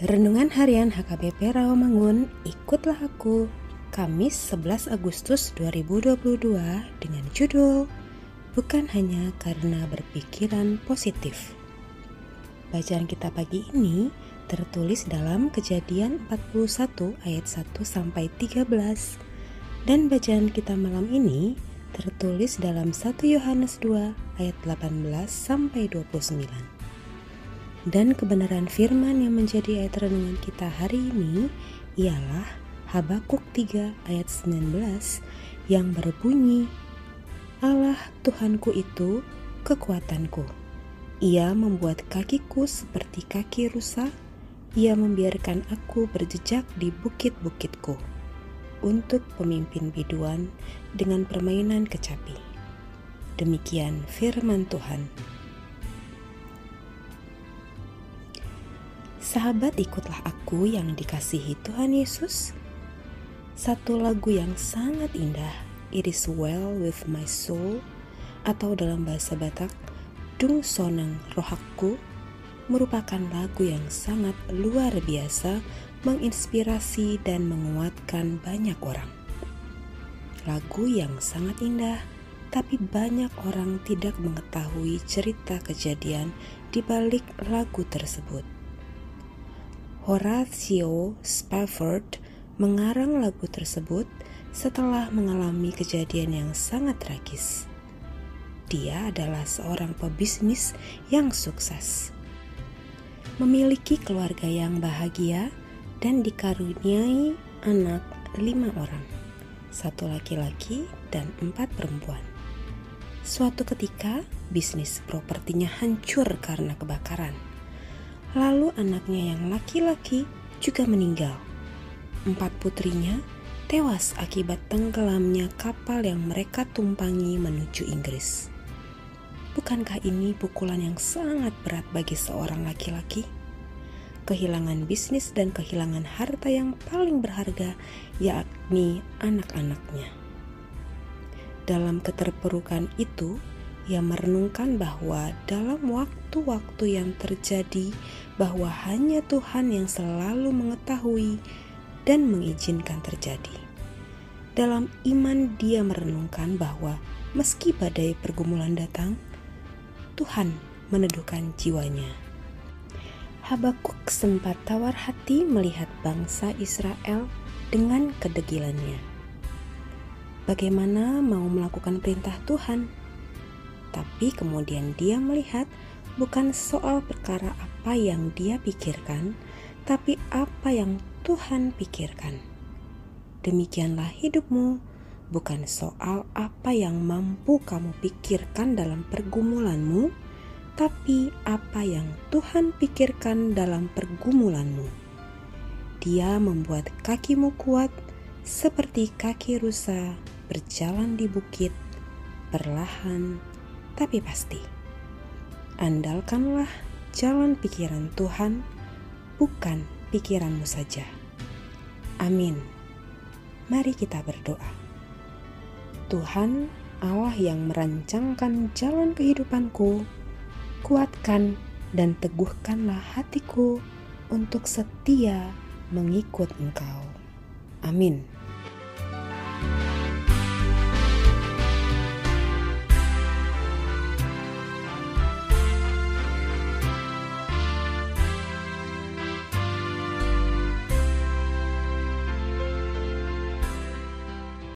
Renungan Harian HKBP Rawamangun, ikutlah aku. Kamis 11 Agustus 2022 dengan judul Bukan hanya karena berpikiran positif. Bacaan kita pagi ini tertulis dalam Kejadian 41 ayat 1 sampai 13 dan bacaan kita malam ini tertulis dalam 1 Yohanes 2 ayat 18 sampai 29. Dan kebenaran firman yang menjadi ayat renungan kita hari ini ialah Habakuk 3 ayat 19 yang berbunyi Allah Tuhanku itu kekuatanku. Ia membuat kakiku seperti kaki rusa. Ia membiarkan aku berjejak di bukit-bukitku untuk pemimpin biduan dengan permainan kecapi. Demikian firman Tuhan. Sahabat, ikutlah aku yang dikasihi Tuhan Yesus. Satu lagu yang sangat indah, It is well with my soul, atau dalam bahasa Batak, Dung Sonang Rohakku, merupakan lagu yang sangat luar biasa, menginspirasi dan menguatkan banyak orang. Lagu yang sangat indah, tapi banyak orang tidak mengetahui cerita kejadian di balik lagu tersebut. Horatio Spafford mengarang lagu tersebut setelah mengalami kejadian yang sangat tragis. Dia adalah seorang pebisnis yang sukses, memiliki keluarga yang bahagia, dan dikaruniai anak lima orang, satu laki-laki dan empat perempuan. Suatu ketika, bisnis propertinya hancur karena kebakaran Lalu anaknya yang laki-laki juga meninggal. Empat putrinya tewas akibat tenggelamnya kapal yang mereka tumpangi menuju Inggris. Bukankah ini pukulan yang sangat berat bagi seorang laki-laki? Kehilangan bisnis dan kehilangan harta yang paling berharga, yakni anak-anaknya. Dalam keterpurukan itu, ia merenungkan bahwa dalam waktu-waktu yang terjadi, bahwa hanya Tuhan yang selalu mengetahui dan mengizinkan terjadi. Dalam iman, dia merenungkan bahwa meski badai pergumulan datang, Tuhan meneduhkan jiwanya. Habakuk sempat tawar hati melihat bangsa Israel dengan kedegilannya. Bagaimana mau melakukan perintah Tuhan? Tapi kemudian dia melihat bukan soal perkara apa yang dia pikirkan, tapi apa yang Tuhan pikirkan. Demikianlah hidupmu, bukan soal apa yang mampu kamu pikirkan dalam pergumulanmu, tapi apa yang Tuhan pikirkan dalam pergumulanmu. Dia membuat kakimu kuat seperti kaki rusa berjalan di bukit, perlahan tapi pasti. Andalkanlah jalan pikiran Tuhan, bukan pikiranmu saja. Amin. Mari kita berdoa. Tuhan, Allah yang merancangkan jalan kehidupanku, kuatkan dan teguhkanlah hatiku untuk setia mengikut Engkau. Amin.